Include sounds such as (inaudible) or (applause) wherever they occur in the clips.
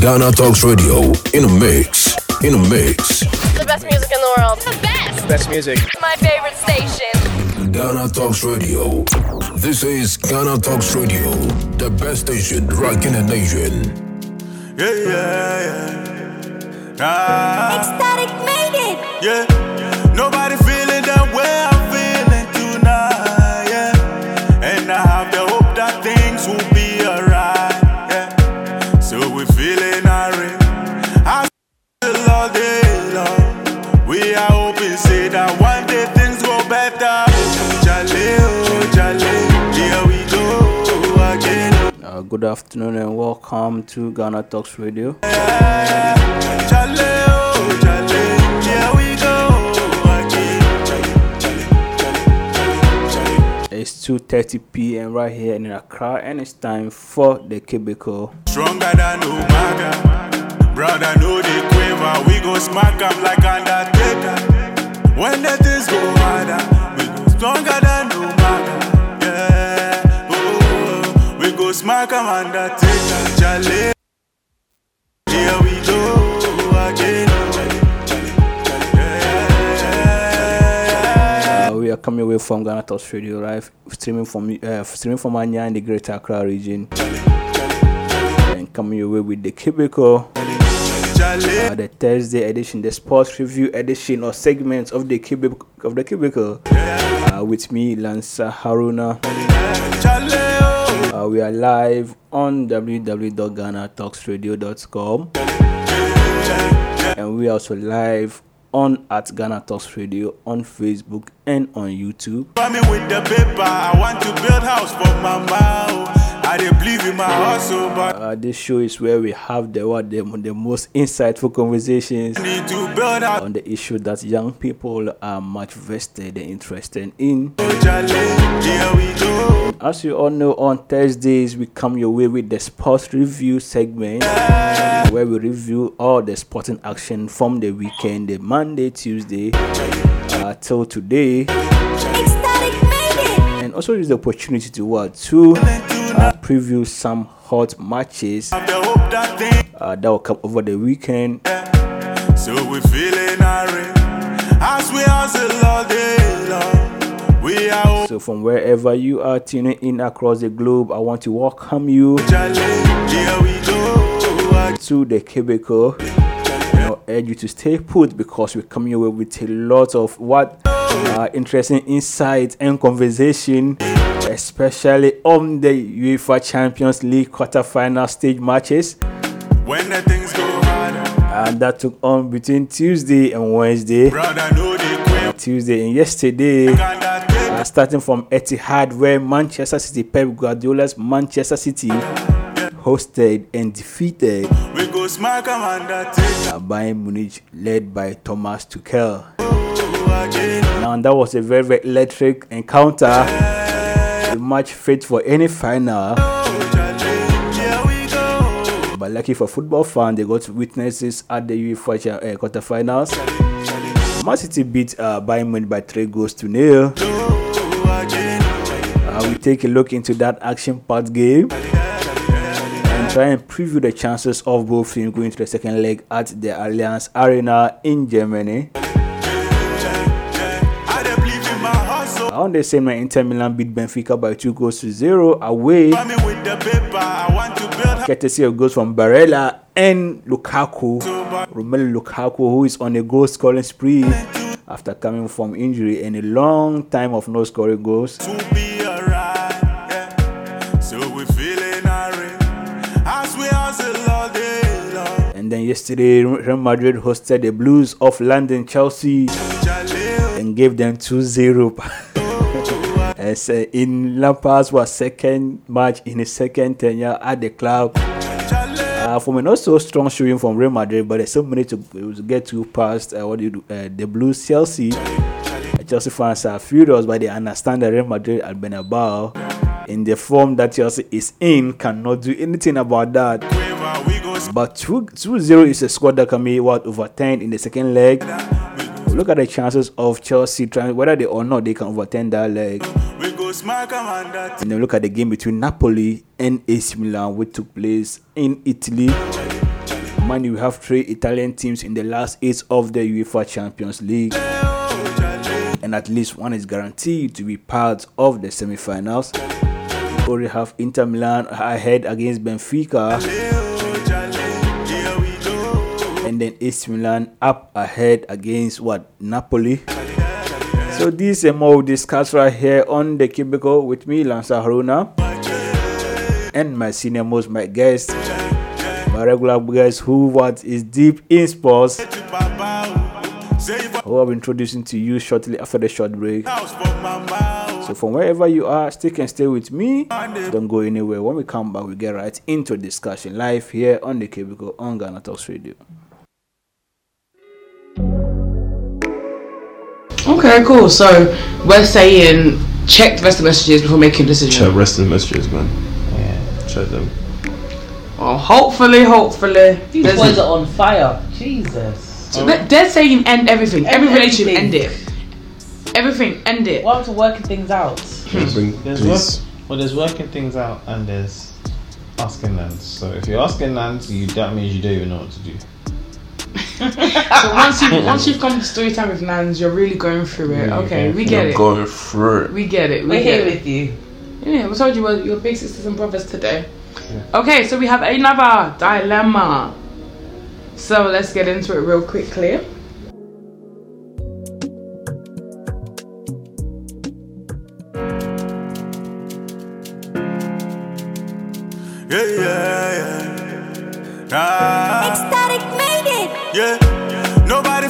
Ghana Talks Radio in a mix. In a mix. The best music in the world. The best. Best music. My favorite station. Ghana Talks Radio. This is Ghana Talks Radio, the best station rocking the nation. Yeah, yeah, yeah. Ah, Ecstatic made it. yeah. Nobody feeling the way good afternoon and welcome to Ghana Talks Radio. It's 2:30 p.m. right here in Accra, and it's time for the cubicle. Stronger than Umaga. Brother, know the quiver. We go smack 'em like Undertaker. When the things go harder, we go stronger than Jale. Here we go again. Uh, we are coming away from Ghana Talks Radio Live, streaming from uh, streaming from Anya in the Greater Accra region, and coming away with the cubicle. Uh, the Thursday edition, the sports review edition or segments of the cubicle of the cubicle. Uh, with me, Lanza Haruna. Uh, we are live on www.ghanatalksradio.com and we are also live on at Ghana Talks Radio on Facebook and on YouTube. Coming with the paper, I want to build house for my mouth. I dey believe in my hustle, but Uh, this show is where we have the what the, the most insightful conversations need to build house. on the issue that young people are much vested and interested in. Jale, here we go. As you all know, on Thursdays we come your way with the sports review segment where we review all the sporting action from the weekend, the Monday, Tuesday, uh, till today, Ecstatic made it. and also use the opportunity to what to uh, preview some hot matches Have the hope that uh, that will come over the weekend. so we feeling. As we hustle all day long, we are. So from wherever you are tuning in across the globe, I want to welcome you Jale, here we go. to the cubicle. Know, urge you to stay put because we're coming away with a lot of what uh, interesting insights and conversation, especially on the UEFA Champions League quarterfinal stage matches, When the things go harder, and that took on between Tuesday and Wednesday. Tuesday and yesterday, starting from Etihad, where Manchester City, Pep Guardiola's Manchester City, hosted and defeated. We go smack 'em Undertaker uh, Bayern Munich, led by Thomas Tuchel. again. Now that was a very, very electric encounter, match fit for any final. But lucky for football fans, they got witnesses at the UEFA uh, quarterfinals. Man City beat uh, Bayern Munich by three goals to nil. Uh, we take a look into that action-packed game and try and preview the chances of both teams going to the second leg at the Allianz Arena in Germany. On the same night, Inter Milan beat Benfica by two goals to zero away, Coming with the paper, I want to build house. courtesy of goals from Barella and Lukaku. Romelu Lukaku, who is on a goal scoring spree after coming from injury and a long time of no scoring goals. to be alright. Yeah. So we feeling irate as we hustle all day long. And then yesterday, Real Madrid hosted the Blues of London, Chelsea, and gave them 2 0. (laughs) As uh, in Lampard's was second match in his second tenure at the club. Uh, from a not so strong showing from Real Madrid, but there's so many to, to get to past uh, what do you do, uh, the Blues Chelsea. Uh, Chelsea fans are furious, but they understand that Real Madrid at Bernabeu, in the form that Chelsea is in, cannot do anything about that. But 2 0 is a score that can be what overturned in the second leg. Look at the chances of Chelsea trying whether they or not they can overturn that leg. And then look at the game between Napoli and AC Milan, which took place in Italy. Mind you, we have three Italian teams in the last eight of the UEFA Champions League, and at least one is guaranteed to be part of the semi-finals. We already have Inter Milan ahead against Benfica, and then AC Milan up ahead against what Napoli. So this and more we discuss right here on the cubicle with me, Lanza Haruna, and my senior most my guest, my regular guest who what is deep in sports, who I'll be introducing to you shortly after the short break. So from wherever you are, stick and stay with me. Don't go anywhere. When we come back, we get right into discussion live here on the cubicle on Ghana Talks Radio. Okay, cool. So we're saying check the rest of the messages before making a decision. Check the rest of the messages, man. Yeah. Check them. Well, hopefully, hopefully. These there's- boys are on fire. Jesus. So they- they're saying end everything. End Every relationship, everything. end it. Everything, end it. Welcome to working things out. Bring, There's please. work, well, there's working things out and there's asking Nance. So if you're asking Nance, you that means you don't even know what to do. (laughs) So once you once you've come to story time with Nans, you're really going through it. Okay, we get You're it. going through it. We get it. We We're get here it. with you. Yeah, we told you we're your big sisters and brothers today. Okay, so we have another dilemma. So let's get into it real quickly. Yeah, yeah, yeah. Ah, Ecstatic made it. Yeah. Nobody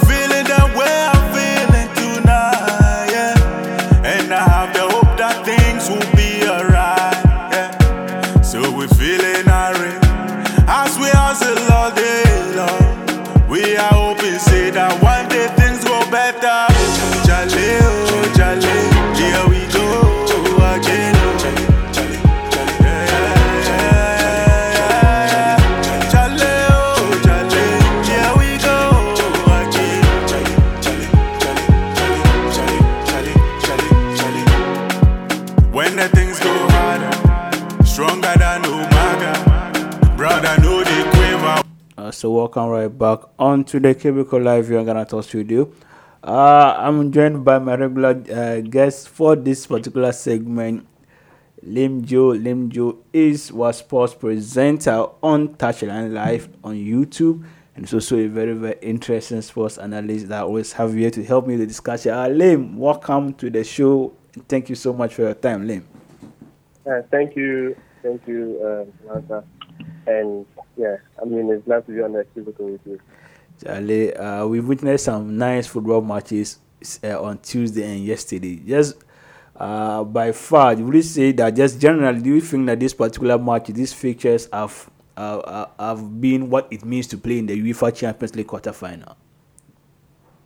welcome right back on to the Cubicle Live here on Ghana Talk Studio. Uh, I'm joined by my regular uh, guest for this particular segment. Lim Joe. Lim Joe is was sports presenter on Touchline Live on YouTube. And it's also a very, very interesting sports analyst that I always have here to help me with the discussion. Uh, Lim, welcome to the show. Thank you so much for your time, Lim. Uh, thank you, thank you, uh. And yeah, I mean, it's glad to be on the cubicle with you. Charlie, uh, we witnessed some nice football matches uh, on Tuesday and yesterday. Just uh, by far, would you say that just generally, do you think that this particular match, these fixtures have uh, uh, have been what it means to play in the UEFA Champions League quarterfinal?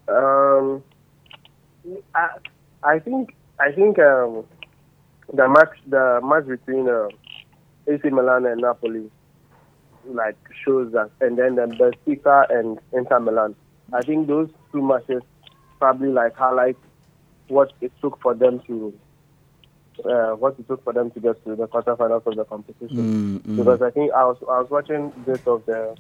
Um, I, I think, I think um, the match, the match between uh, AC Milan and Napoli, like shows that, and then the Benfica and Inter Milan. I think those two matches probably like highlight what it took for them to, uh, what it took for them to get to the quarterfinals of the competition. Mm, because I think I was I was watching this of the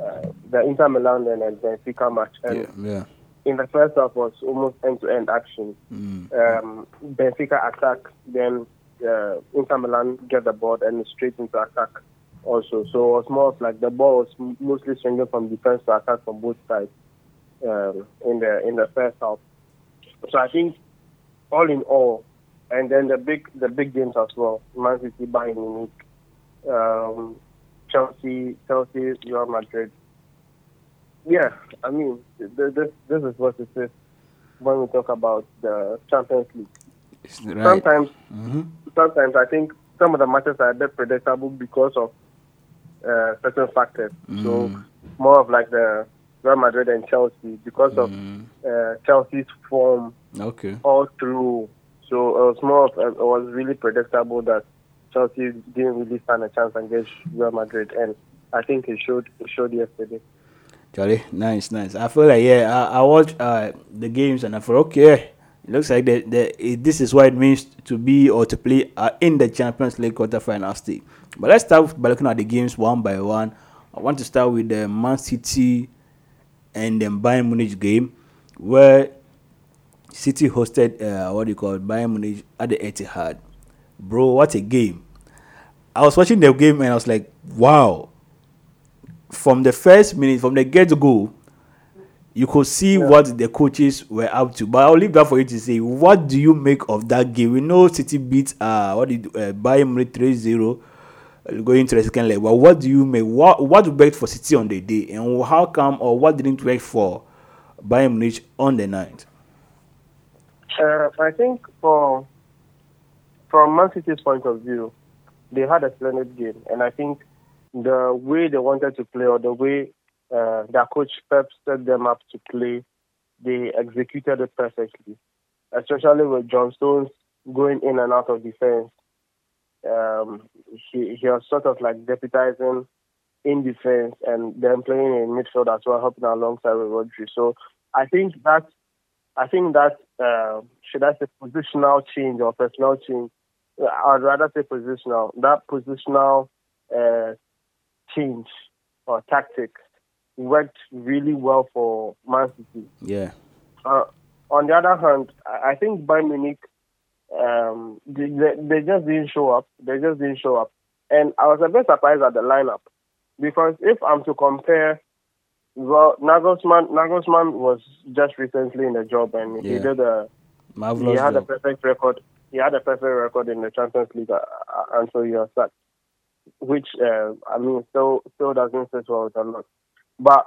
uh, the Inter Milan and then Benfica match, and yeah, yeah. in the first half was almost end to end action. Mm. Um, Benfica attack, then uh, Inter Milan get the ball and straight into attack also. So it was more of like the ball was mostly swinging from defense to attack from both sides um, in the in the first half. So I think all in all, and then the big the big games as well. Man City, Bayern Munich, um, Chelsea, Chelsea, Real Madrid. Yeah, I mean, th- this this is what it is when we talk about the Champions League. Right. Sometimes, hmm sometimes I think some of the matches are a bit predictable because of uh, certain factors. So more of like the Real Madrid and Chelsea because of uh, Chelsea's form Okay. all through. So it was more of it was really predictable that Chelsea didn't really stand a chance against Real Madrid, and I think it showed it showed yesterday. Charlie, nice, nice. I feel like yeah, I, I watched uh, the games and I feel okay. It looks like the, the it, this is what it means to be or to play uh, in the Champions League quarterfinal stage. But let's start by looking at the games one by one. I want to start with the Man City and the Bayern Munich game, where City hosted uh, what you call Bayern Munich at the Etihad. Bro, what a game! I was watching the game and I was like, wow. From the first minute, from the get go, you could see what the coaches were up to. But I'll leave that for you to say. What do you make of that game? We know City beat uh what did uh, Bayern Munich 3-0 uh, going to the second leg. But what do you make? What what worked for City on the day, and how come or what didn't work for Bayern Munich on the night? Uh, I think for from Man City's point of view, they had a splendid game, and I think the way they wanted to play or the way uh, their coach Pep set them up to play, they executed it perfectly. Especially with John Stones going in and out of defense, um, he he was sort of like deputizing in defense and then playing in midfield as well, helping alongside with Rodri. So I think that I think that uh, should I say positional change or personnel change. I'd rather say positional. That positional uh, change or tactic worked really well for Man City. Yeah. Uh, on the other hand, I think Bayern Munich, um, they, they, they just didn't show up. They just didn't show up. And I was a bit surprised at the lineup because if I'm to compare, well, Nagelsmann, Nagelsmann was just recently in the job and he did a Marvelous he had a perfect record. He had a perfect record in the Champions League uh, uh, until he was sacked, which uh, I mean still still doesn't sit well with a lot. But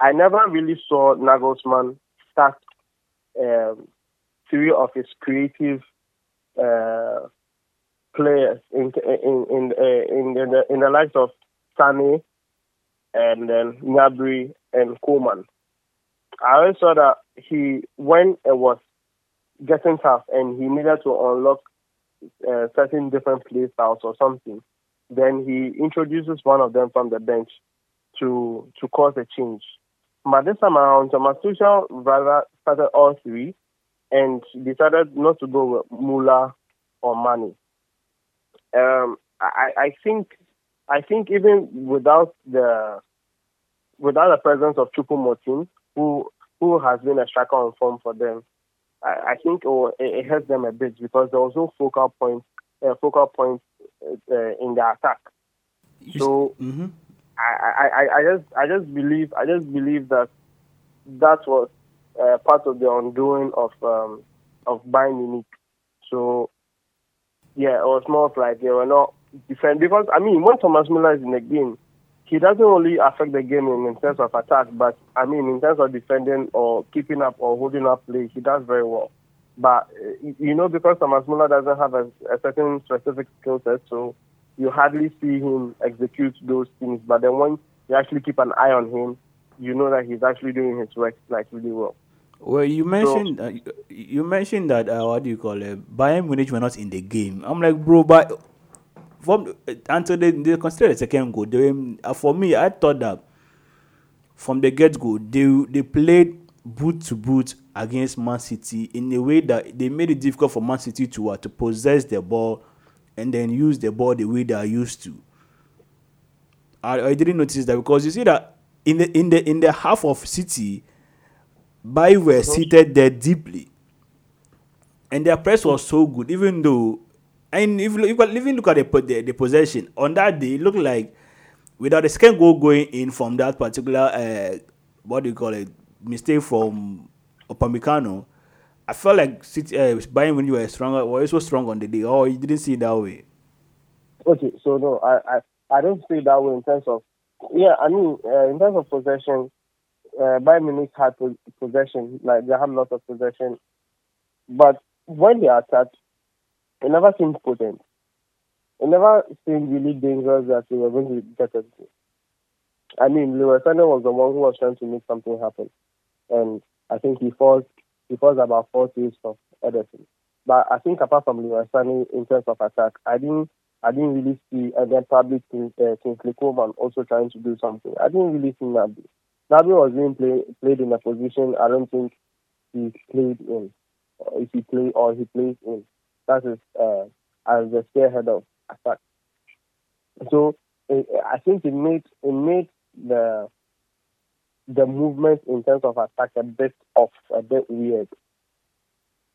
I never really saw Nagelsmann start um, three of his creative uh, players in in in uh, in, the in the likes of Sane and then Gnabry and Coman. I always saw that he when it was getting tough and he needed to unlock uh, certain different play styles or something, then he introduces one of them from the bench to to cause a change. But this time around, Thomas Tuchel rather started all three and decided not to go with Muller or Mane. Um, I, I think I think even without the without the presence of Choupo-Moting, who who has been a striker on form for them, I, I think it, it, it hurts them a bit because there was no focal point uh, focal point uh, in the attack. So Mhm. I, I, I, just I just believe I just believe that that was uh, part of the undoing of um, of Bayern Munich. So yeah, it was more of like they were not defend because I mean when Thomas Müller is in the game, he doesn't only affect the game in, in terms of attack, but I mean in terms of defending or keeping up or holding up play, he does very well. But uh, you know because Thomas Müller doesn't have a, a certain specific skill set, so you hardly see him execute those things. But then when you actually keep an eye on him, you know that he's actually doing his work like really well. Well, you mentioned uh, you- you mentioned that uh, what do you call it? Bayern Munich were not in the game. I'm like, bro, but from uh, until they, they considered the second goal, they, uh, for me, I thought that from the get go, they they played boot to boot against Man City in a way that they made it difficult for Man City to uh, to possess the ball and then use the ball the way they are used to. I, I didn't notice that because you see that in the in the in the half of City, by were seated there deeply, and their press was so good. Even though, and if you if even look at the, the the possession on that day, it looked like without the second goal going in from that particular uh, what do you call it mistake from Upamecano, I felt like City uh, Bayern when you were stronger, were so strong on the day. Oh, you didn't see it that way. Okay, so no, I, I, I don't see it that way in terms of, yeah, I mean, uh, in terms of possession, uh, Bayern Munich had po- possession, like they have lots of possession, but when they attacked, it never seemed potent. It never seemed really dangerous that they were going to get it. I mean, Lewis was the one who was trying to make something happen, and I think he falls he falls about four saves from Ederson. But I think apart from Sané in terms of attack, I didn't I didn't really see, and then probably King, uh, Kingsley also trying to do something. I didn't really see Gnabry. Gnabry was being play, played in a position I don't think he played in, or if he play or he plays in. That is uh, as the spearhead of attack. So it, I think it made it made the the movement in terms of attack a bit off, a bit weird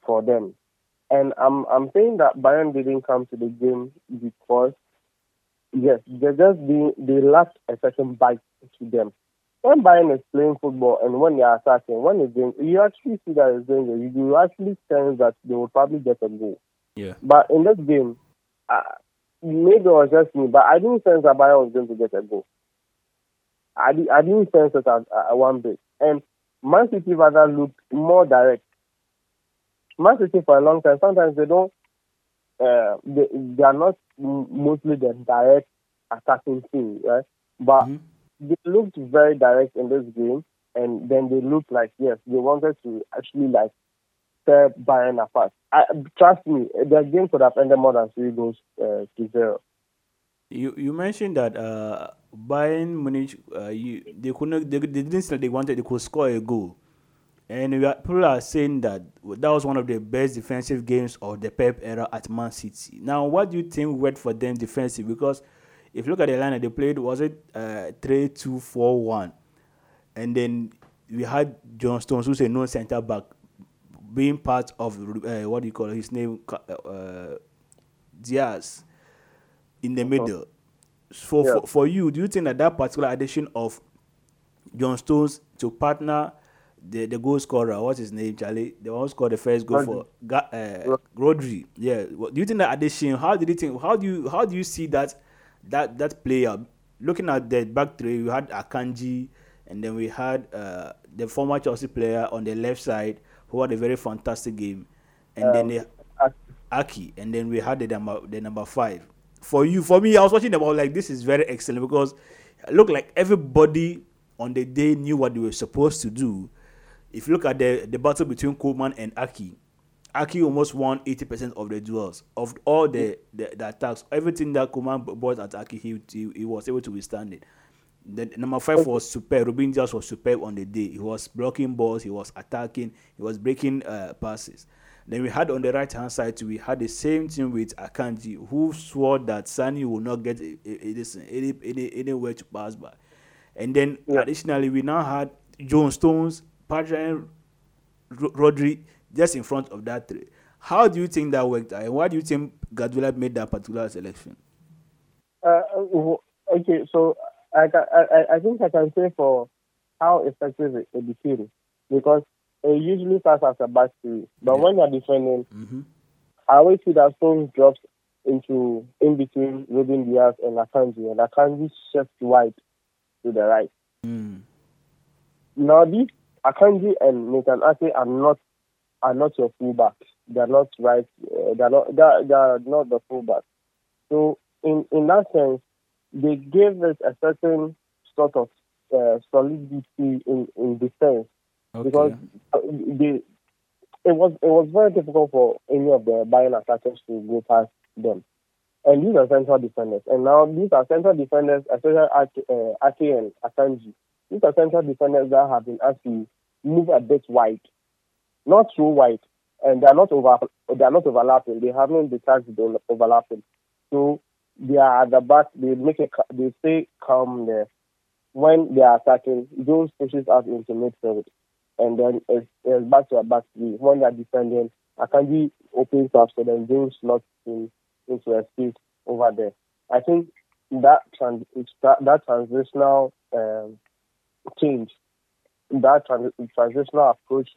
for them. And I'm I'm saying that Bayern didn't come to the game because yes, they just they, they lacked a certain bite to them. When Bayern is playing football and when they are attacking, when it's doing, you actually see that it's doing it. You actually sense that they will probably get a goal. Yeah. But in this game, uh, maybe it was just me, but I didn't sense that Bayern was going to get a goal. I, I didn't sense it at, at one bit. And Man City rather looked more direct. Man City for a long time, sometimes they don't, uh, they, they are not mostly the direct attacking team, right? But they looked very direct in this game, and then they looked like, yes, they wanted to actually like tear Bayern apart. I, trust me, the game could have ended more than three goals uh, to zero. You you mentioned that uh, Bayern Munich, uh, you, they couldn't, they, they didn't say they wanted they could score a goal, and are, people are saying that that was one of the best defensive games of the Pep era at Man City. Now, what do you think worked for them defensive? Because if you look at the line they played, was it uh, three two four one, and then we had John Stones, who's a non centre back, being part of uh, what do you call his name, uh, Dias in the middle. So Yeah. for, for you, do you think that that particular addition of John Stones to partner the, the goal scorer, what's his name, Charlie? The one who scored the first goal Rodri. for uh, Rodri. Yeah. What- Do you think that addition? How did you think? How do you how do you see that that that player? Looking at the back three, we had Akanji, and then we had uh, the former Chelsea player on the left side who had a very fantastic game, and then Um, they Ake, and then we had the number the number five. For you, for me, I was watching them. I was like, this is very excellent because it looked like everybody on the day knew what they were supposed to do. If you look at the the battle between Koeman and Aki, Aki almost won eighty percent of the duels of all the, the, the attacks. Everything that Koeman b- brought at Aki, he, he he was able to withstand it. The number five was superb. Ruben Diaz was superb on the day. He was blocking balls. He was attacking. He was breaking uh, passes. Then we had on the right hand side. We had the same thing with Akanji, who swore that Sani will not get a, a, a, any, any, anywhere to pass by. And then additionally, we now had John Stones, Patrick Ro- Rodri just in front of that three. How do you think that worked? out? And why do you think Guardiola made that particular selection? Uh, w- okay, so I, I I- I think I can say for how effective it, it became because it usually starts as a back three, but when you're defending, I always see that Stones drops into in between Ruben Dias and Akanji, and Akanji shifts wide to the right. Now these Akanji and Nathan Ake are not are not your fullback. They are not right. Uh, they are not. They are, they are not the fullback. So in in that sense, they gave us a certain sort of uh, solidity in in defense because uh, they it was it was very difficult for any of the Bayern attackers to go past them. And these are central defenders. And now these are central defenders, especially Ake, uh, Ake and Akanji. These are central defenders that have been asked to move a bit wide, not too wide, and they are not over they are not overlapping. They haven't detached the overlapping. So they are at the back. They make a they stay calm there. When they are attacking, Those pushes us into midfield, and then it's, back to a back three. When they are defending, Akanji opens up, so then Stones slots in into a space over there. I think that trans- that, that transitional um, change, that trans- transitional approach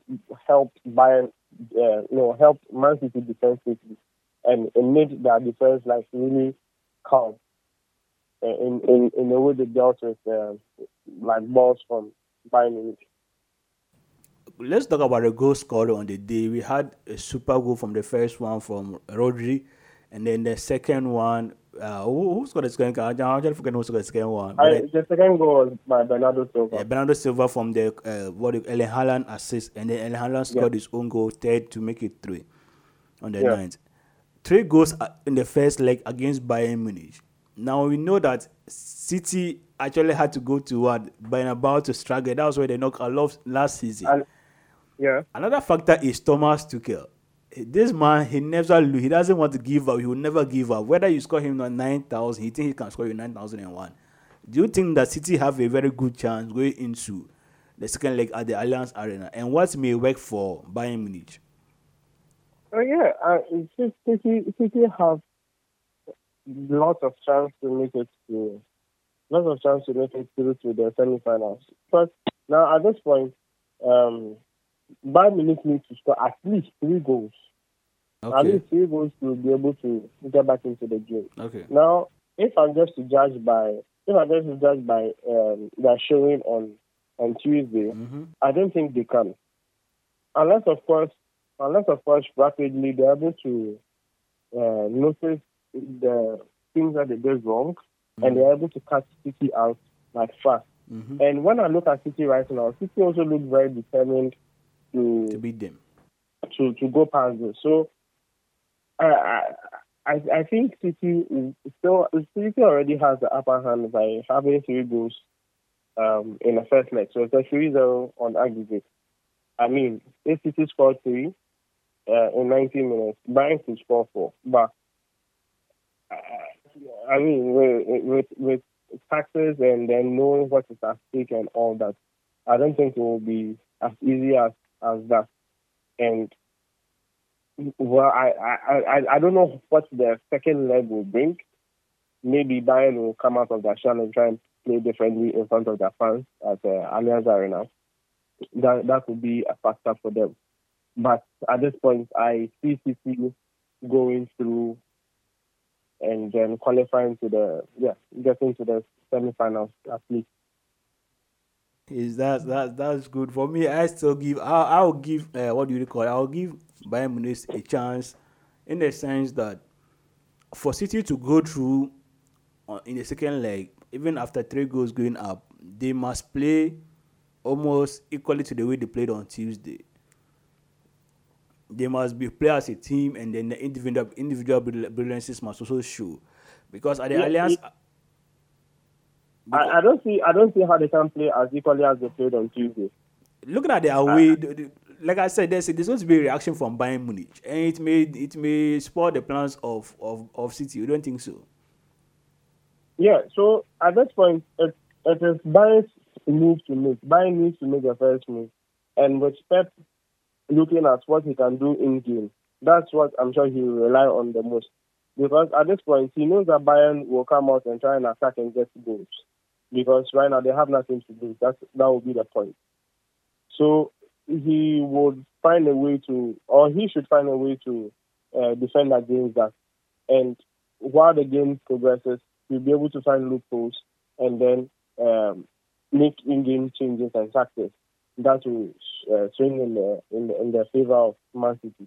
helped Bayern, uh, you know, helped Man City defensively, and it made their defense like really calm uh, in in in the way they dealt with um, like balls from Bayern Munich. Let's talk about the goal scorer on the day. We had a super goal from the first one from Rodri, and then the second one. Uh, who, who scored the second? I actually forget who scored the second one. I, the second goal was by Bernardo Silva. yeah, Bernardo Silva from the uh, what Erling Haaland assist, and then Erling Haaland scored his own goal, third to make it three on the Yeah. ninth. Three goals uh, in the first leg against Bayern Munich. Now we know that City actually had to go to what Bernabeu to struggle. That was where they knocked out last last season. And, yeah. Another factor is Thomas Tuchel. this man he never lose. He doesn't want to give up. He will never give up. Whether you score him on nine thousand, he think he can score you nine thousand and one. Do you think that City have a very good chance going into the second leg at the Allianz Arena? And what may work for Bayern Munich? Oh yeah, uh, City, City City have lots of chance to make it to lots of chance to make it through to the semi-finals. But now at this point, um, Bayern Munich needs to score at least three goals. At least three goals to be able to get back into the game. Okay. Now, if I'm just to judge by if I'm just to judge by um, their showing on on Tuesday, Mm-hmm. I don't think they can, unless of course, unless of course rapidly they're able to uh, notice the things that they did wrong, and they're able to cut City out like fast. Mm-hmm. And when I look at City right now, City also look very determined to To beat them. to to go past this. So I I I, think City is still City already has the upper hand by having three goals um, in the first leg. So it's a 3-0 on aggregate. I mean, if City scored three uh, in 19 minutes, Bayern could score four. But uh, I mean, with, with with taxes and then knowing what is at stake and all that, I don't think it will be as easy as as that. And well, I I, I, I don't know what the second leg will bring. Maybe Bayern will come out of their shell and try and play differently in front of their fans at the Allianz Arena. That that would be a factor for them. But at this point, I see City going through and then qualifying to the yeah getting to the semi-finals at least. Is that that that's good for me? I still give. I'll, I'll give. Uh, what do you call? it? I'll give Bayern Munich a chance, in the sense that for City to go through uh, in the second leg, even after three goals going up, they must play almost equally to the way they played on Tuesday. They must be play as a team, and then the individual individual brill- brilliances must also show, because at the Yeah, Allianz. it- I, I don't see I don't see how they can play as equally as they played on Tuesday. looking at the away, the- like I said, there's, there's going to be a reaction from Bayern Munich, and it may it may spoil the plans of of, of City. You don't think so? Yeah, so at this point, it, it is Bayern's move to make. Bayern needs to make the first move. And with Pep looking at what he can do in game, that's what I'm sure he will rely on the most. Because at this point, he knows that Bayern will come out and try and attack and get goals. Because right now they have nothing to do. That's, that will be the point. So he would find a way to, or he should find a way to uh, defend against that. And while the game progresses, you'll be able to find loopholes and then um, make in-game changes and tactics that will uh, swing in the in the in the favor of Man City.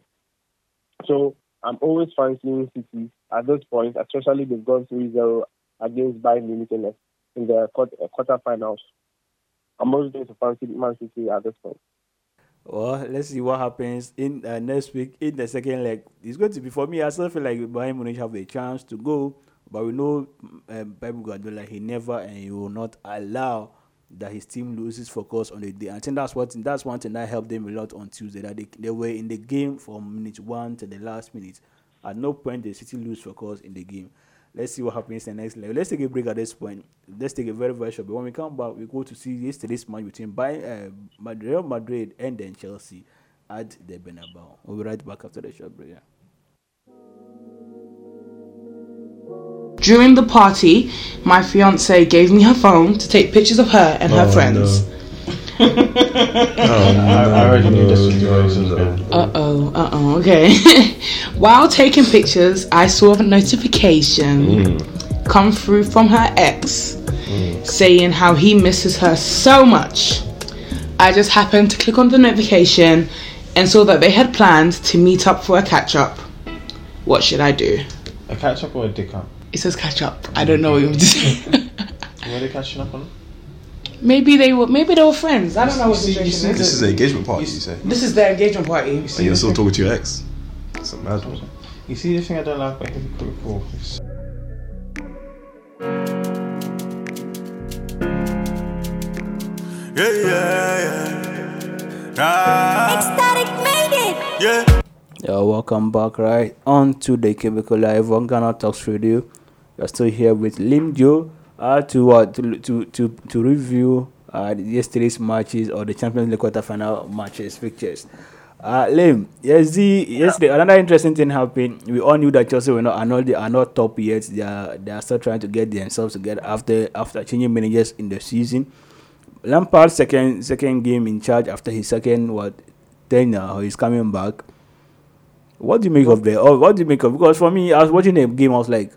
So I'm always fancying City at this point, especially they've gone 3-0 against Bayern Munich in the in the quarter, quarterfinals. I'm always going to fancy Man City at this point. Well, let's see what happens in uh, next week in the second leg. It's going to be for me. I still feel like Bayern Munich have a chance to go, but we know um, Pep Guardiola he never and he will not allow that his team loses focus on the day. I think that's what that's one thing that helped them a lot on Tuesday. That they, they were in the game from minute one to the last minute. At no point did City lose focus in the game. Let's see what happens in the next leg. Let's take a break at this point. Let's take a very very short. But when we come back, we go to see yesterday's match between Bayern, uh, Real Madrid and then Chelsea at the Bernabeu. We'll be right back after the short break. Yeah. During the party, my fiance gave me her phone to take pictures of her and her Oh, friends. (laughs) Oh, I, I already knew this was where this going. Uh oh, uh oh, okay. (laughs) While taking pictures, I saw a notification come through from her ex saying how he misses her so much. I just happened to click on the notification and saw that they had planned to meet up for a catch up. What should I do? A catch up or a dick up? It says catch up. I don't know what you want to say. Were they catching up on? Maybe they were maybe they were friends. I don't know what see- situation see is. This is an engagement party, you say? This is their engagement party. And you're still talking to your ex? That's a mad one. You see the thing I don't like about hypocritical. is- Yeah, yeah, yeah. Nah, Ecstatic made it. yeah. Yeah, welcome back right on to the Cubicle Live on Ghana Talks Radio. You're still here with Lim Joe uh, to, uh, to to to to review uh, yesterday's matches or the Champions League quarterfinal matches fixtures. Uh, Lim, yes, the yesterday another interesting thing happened. We all knew that Chelsea were not are not are not top yet. They are they are still trying to get themselves together after after changing managers in the season. Lampard's second second game in charge after his second what tenure, he's coming back. What do you make of the? Or what do you make of? Because for me, I was watching the game. I was like,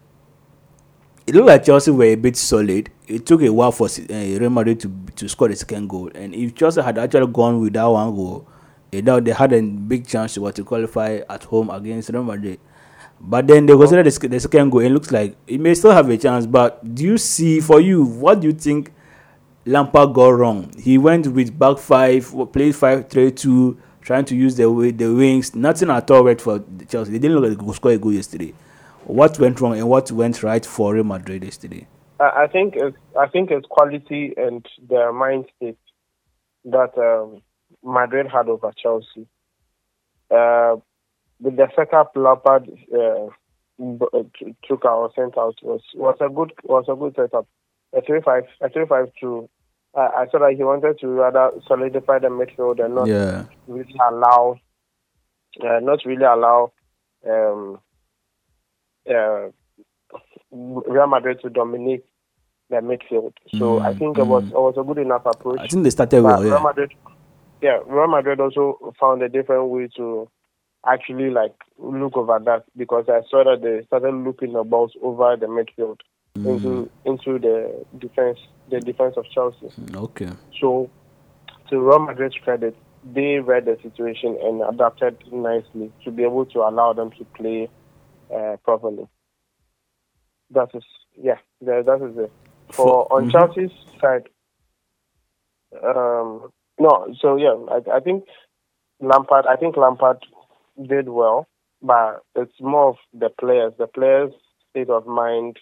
it looked like Chelsea were a bit solid. It took a while for uh, Real Madrid to to score the second goal, and if Chelsea had actually gone with that one goal, they know they had a big chance to to qualify at home against Real Madrid. But then they consider the, the second goal. It looks like it may still have a chance. But do you see for you? What do you think Lampard got wrong? He went with back five, played five three two, trying to use the the wings. Nothing at all worked for Chelsea. They didn't look like they could score a goal yesterday. What went wrong and what went right for Real Madrid yesterday? I think it's I think it's quality and their mind state that um, Madrid had over Chelsea. Uh, with the setup Lampard uh, b- uh, took out or sent out was was a good was a good setup. A three five a three five two. I, I saw that he wanted to rather solidify the midfield and not Yeah. really allow uh, not really allow um, uh, Real Madrid to dominate the midfield. So mm, I think it mm. was it was a good enough approach. I think they started well. Real Yeah. Madrid, yeah, Real Madrid also found a different way to actually like look over that because I saw that they started looking the balls over the midfield mm. into into the defense the defense of Chelsea. Okay. So to Real Madrid's credit, they read the situation and adapted nicely to be able to allow them to play uh, properly. That is yeah, that, that is it. For For- on mhm. Chelsea's side, um, no, so yeah, I, I think Lampard. I think Lampard did well, but it's more of the players, the players' state of mind,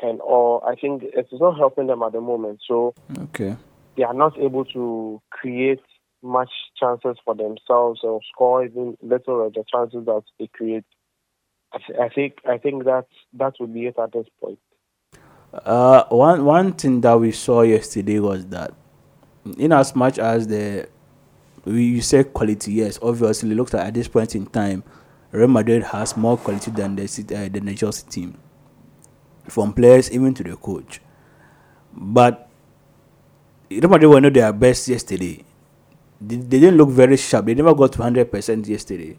and all. I think it's not helping them at the moment. So Okay. they are not able to create much chances for themselves or score even little of the chances that they create. I, th- I think I think that that would be it at this point. Uh, one one thing that we saw yesterday was that, in as much as the we you say quality, yes, obviously, looks like at this point in time, Real Madrid has more quality than the uh, than the Chelsea team, from players even to the coach. But Real Madrid were not their best yesterday. They, they didn't look very sharp. They never got to hundred percent yesterday,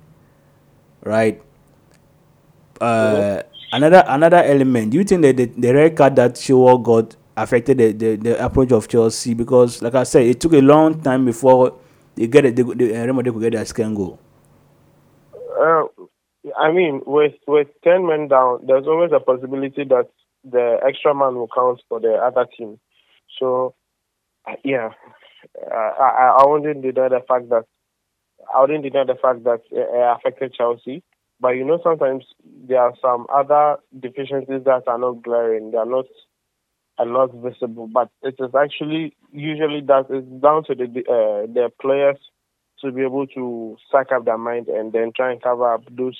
right? Uh, another another element. Do you think that the, the red card that Chilwell got affected the, the, the approach of Chelsea? Because, like I said, it took a long time before they get it. They, they, uh, could get their second goal. Uh, I mean, with with ten men down, there's always a possibility that the extra man will count for the other team. So, uh, yeah, uh, I I wouldn't deny the fact that I wouldn't deny the fact that it affected Chelsea. But you know, sometimes there are some other deficiencies that are not glaring. They are not are not visible. But it is actually usually that it's down to the uh, the players to be able to suck up their mind and then try and cover up those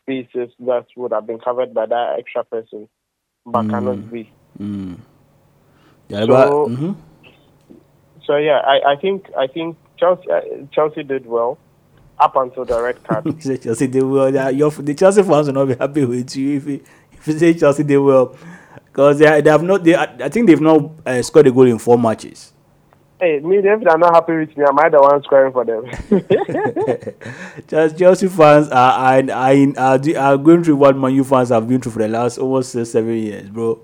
spaces that would have been covered by that extra person, but cannot be. Mm. Yeah, So- but mhm. So yeah, I, I think I think Chelsea uh, Chelsea did well up until the red card. (laughs) Say Chelsea did well. Yeah, your, the Chelsea fans will not be happy with you if you, if you say Chelsea did well, because they, they have not. They, I think they've not uh, scored a goal in four matches. hey, me if they're not happy with me, am I the one scoring for them? (laughs) Just Chelsea fans are are, are, are, are going through what Man U fans have been through for the last almost six, seven years, bro.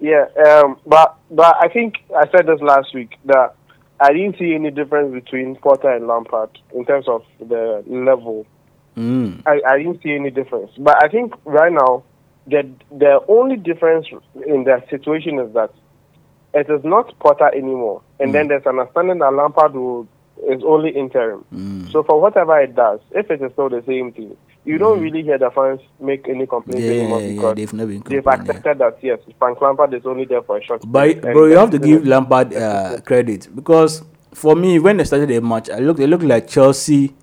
Yeah, um, but but I think I said this last week that I didn't see any difference between Potter and Lampard in terms of the level. Mm. I, I didn't see any difference. But I think right now the the only difference in the situation is that it is not Potter anymore, and then there's an understanding that Lampard will, is only interim. So for whatever it does, if it is still the same thing, you don't really hear the fans make any complaints Yeah, anymore yeah, because they've never they've accepted that yes, Frank Lampard is only there for a short. But bro, you have to give Lampard uh, credit because for me, when they started the match, I looked. It looked like Chelsea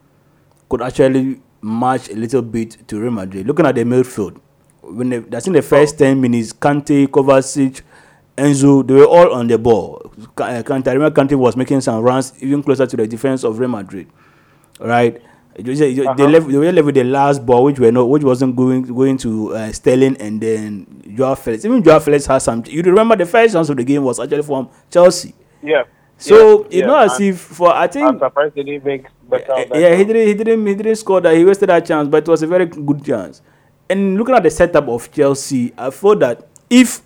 could actually match a little bit to Real Madrid. Looking at the midfield, when they, I think the first ten minutes, Kante, Kovacic, Enzo, they were all on the ball. Uh, Kante, I remember Kante was making some runs even closer to the defense of Real Madrid, right? Was- it- They left. They were left with the last ball, which were not, which wasn't going going to uh, Sterling and then Joao Felix. Even Joao Felix had some. You remember the first chance of the game was actually from Chelsea. Yeah. So yeah, you yeah. know, as And if for I think I'm surprised they didn't make better. on yeah, he didn't, he didn't, he didn't score that. He wasted that chance, but it was a very good chance. And looking at the setup of Chelsea, I thought that if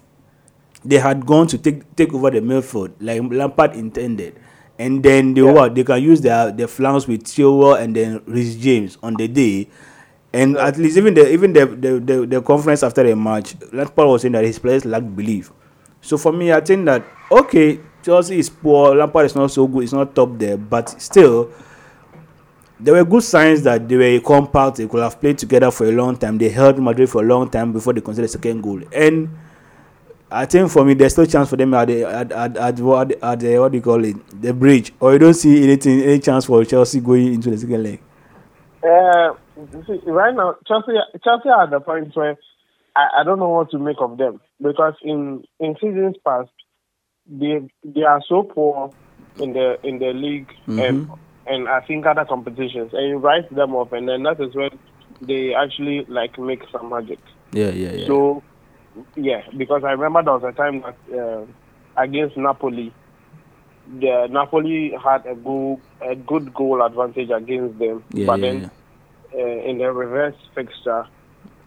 they had gone to take take over the midfield like Lampard intended, and then they what they can use their their flanks with Chilwell and then Reece James on the day, and at least even the even the the, the the conference after the match, Lampard was saying that his players lack belief. So for me, I think that okay, Chelsea is poor, Lampard is not so good, it's not top there, but still there were good signs that they were compact. They could have played together for a long time. They held Madrid for a long time before they conceded the second goal. And I think for me, there's still chance for them at the at at, at, what, at the what do you call it, the bridge. Or you don't see anything any chance for Chelsea going into the second leg. Uh, see, right now, Chelsea Chelsea are at the point where I, I don't know what to make of them because in in seasons past they they are so poor in the in the league and and I think other competitions and you write them off and then that is when they actually like make some magic. Yeah, yeah, yeah. So yeah, because I remember there was a time that uh, against Napoli, the Napoli had a goal, a good goal advantage against them, Yeah, but yeah, then Uh, in the reverse fixture,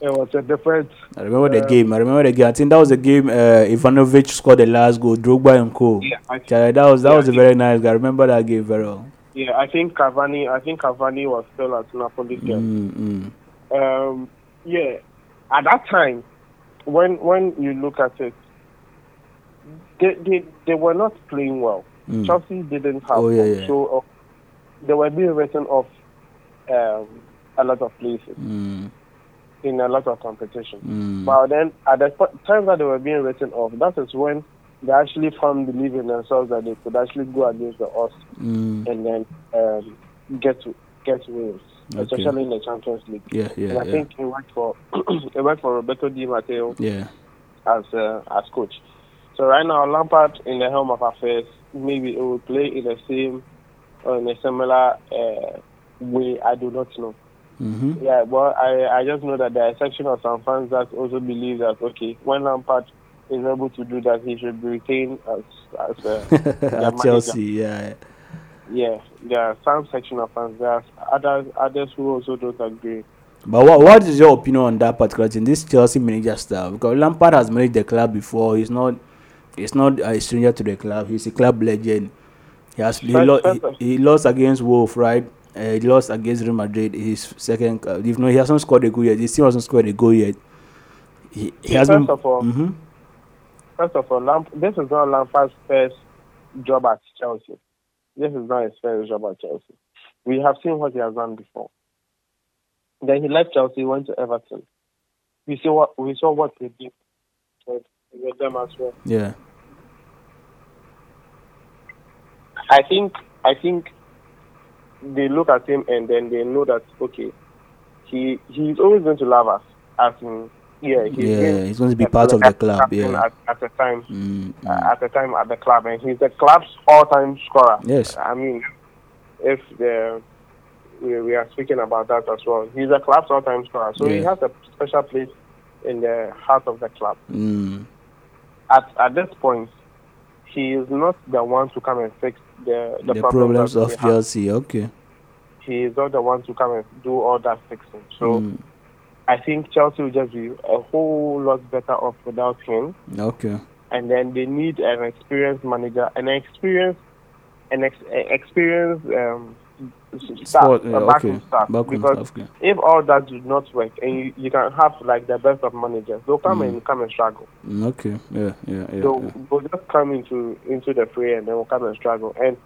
it was a different. I remember the game. I remember the game. I think that was the game uh, Ivanovic scored the last goal, Drogba and Co. Yeah, I think- that was that yeah, was a very nice Guy. I remember that game very well. Yeah, I think Cavani. I think Cavani was still at Napoli. Mm, mm. Um, yeah, at that time, when when you look at it, they they, they were not playing well. Mm. Chelsea didn't have Oh, yeah, of. They were being written off um, a lot of places Mm, in a lot of competition. mm. But then, at the time that they were being written off, that is when they actually found belief in themselves that they could actually go against the odds Mm. and then um, get to get wins, Okay. especially in the Champions League. Yeah, yeah, and I yeah. think he worked for (clears throat) it worked for Roberto Di Matteo Yeah. as uh, as coach. So right now, Lampard in the helm of affairs, maybe it will play in the same or in a similar uh, way. I do not know. Mm-hmm. Yeah, but I, I just know that there are a section of some fans that also believe that okay, when Lampard is able to do that, he should be retained as as uh, (laughs) At. Chelsea, yeah. Yeah, there are some section of fans. There are others others who also don't agree. But what what is your opinion on that particular thing? This Chelsea manager style because Lampard has managed the club before. He's not he's not a stranger to the club. He's a club legend. He has he, lo- he, he lost against Wolf, right? Uh, he lost against Real Madrid. His second, uh, even though he hasn't scored a goal yet, He still hasn't scored a goal yet. He, he has first been. of all, Mhm. First of all, Lamp- this is not Lampard's first job at Chelsea. This is not his first job at Chelsea. We have seen what he has done before. Then he left Chelsea, went to Everton. We saw what we saw what he did with, with them as well. Yeah. I think I think they look at him and then they know that okay, he he's always going to love us. As in, yeah, he's Yeah, been he's going to be part of the club, yeah. At, at the time, Mm, uh, at the time at the club, and he's the club's all-time scorer. Yes. I mean, if the we, we are speaking about that as well, he's a club's all-time scorer, so he has a special place in the heart of the club. Mm, At at this point, he is not the one to come and fix the the, the problems that of. Chelsea. Okay. He is not the one to come and do all that fixing. So Mm, I think Chelsea will just be a whole lot better off without him. okay. and then they need an experienced manager, an experienced, an ex- experienced um, staff, Sport, yeah, a backroom okay. staff. Backroom because staff, okay. if all that do not work, and you, you can have like the best of managers, they'll come Mm. and come and struggle. Mm, okay. Yeah. Yeah. Yeah. they'll, yeah. they'll just come into into the fray and then will come and struggle. And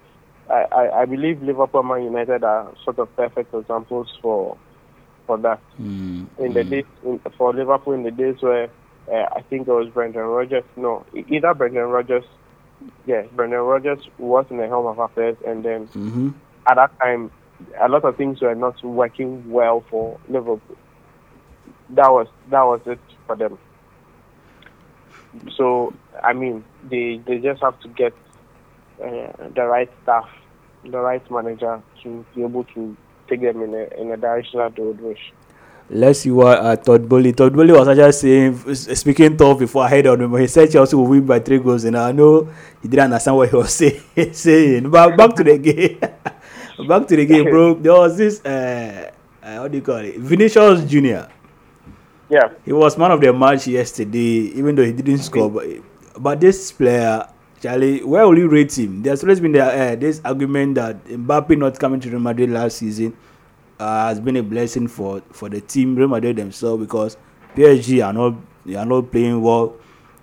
I, I, I believe Liverpool, Man United are sort of perfect examples for for that. Mm, In the mm. days in, for Liverpool, in the days where uh, I think it was Brendan Rodgers. No, either Brendan Rodgers. Yeah, Brendan Rodgers was in the helm of affairs, and then Mhm. at that time a lot of things were not working well for Liverpool. That was that was it for them. So I mean, they they just have to get uh, the right staff, the right manager to be able to take them in a in a direction that they would wish. Let's see what uh, Todd Boehly. Todd Boehly was actually saying, speaking tough before I heard on him. He said Chelsea will win by three goals, and I know he didn't understand what he was (laughs) say, saying. But back to the game. (laughs) back to the game, bro. There was this, uh, uh, what do you call it? Vinicius Junior. Yeah. He was man of the match yesterday, even though he didn't score. But, but this player, Charlie, where will you rate him? There's always been the, uh, this argument that Mbappe not coming to Real Madrid last season uh, has been a blessing for, for the team, Real Madrid themselves, because PSG are not they are not playing well.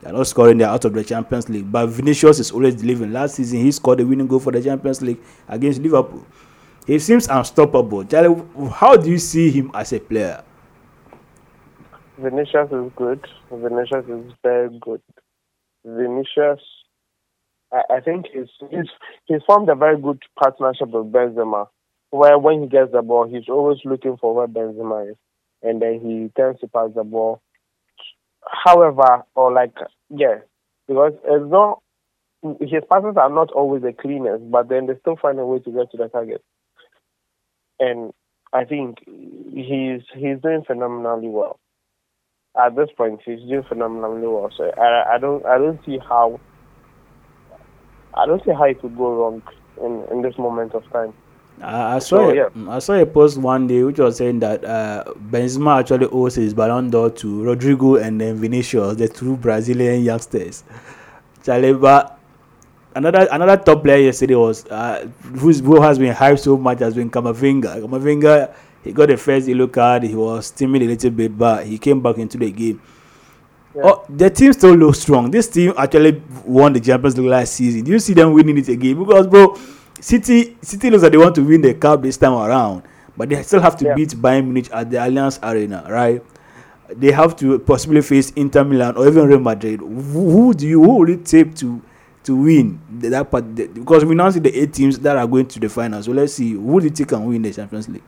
They are not scoring. They are out of the Champions League. But Vinicius is always delivering. Last season, he scored the winning goal for the Champions League against Liverpool. He seems unstoppable. Charlie, how do you see him as a player? Vinicius is good. Vinicius is very good. Vinicius, I, I think he's, he's he's formed a very good partnership with Benzema, where when he gets the ball, he's always looking for where Benzema is, and then he tends to pass the ball. However, or like yeah, because it's not his passes are not always the cleanest, but then they still find a way to get to the target. And I think he's he's doing phenomenally well at this point he's doing phenomenally well. So I, I don't I don't see how I don't see how it could go wrong in, in this moment of time. I, I saw So, a, yeah. I saw a post one day which was saying that uh, Benzema actually owes his Ballon d'Or to Rodrygo and then Vinicius, the two Brazilian youngsters. Charlie, but another another top player yesterday was uh, who's, who has been hyped so much has been Kamavinga. Kamavinga, he got the first yellow card. He was timid a little bit, but he came back into the game. Oh, the team still looks strong. This team actually won the Champions League last season. Do you see them winning it again? Because, bro, City City looks like they want to win the cup this time around, but they still have to beat Bayern Munich at the Allianz Arena, right? They have to possibly face Inter Milan or even Real Madrid. Who, who do you who will it take to to win the- that part? the- because we now see the eight teams that are going to the final. So let's see who do you think can win the Champions League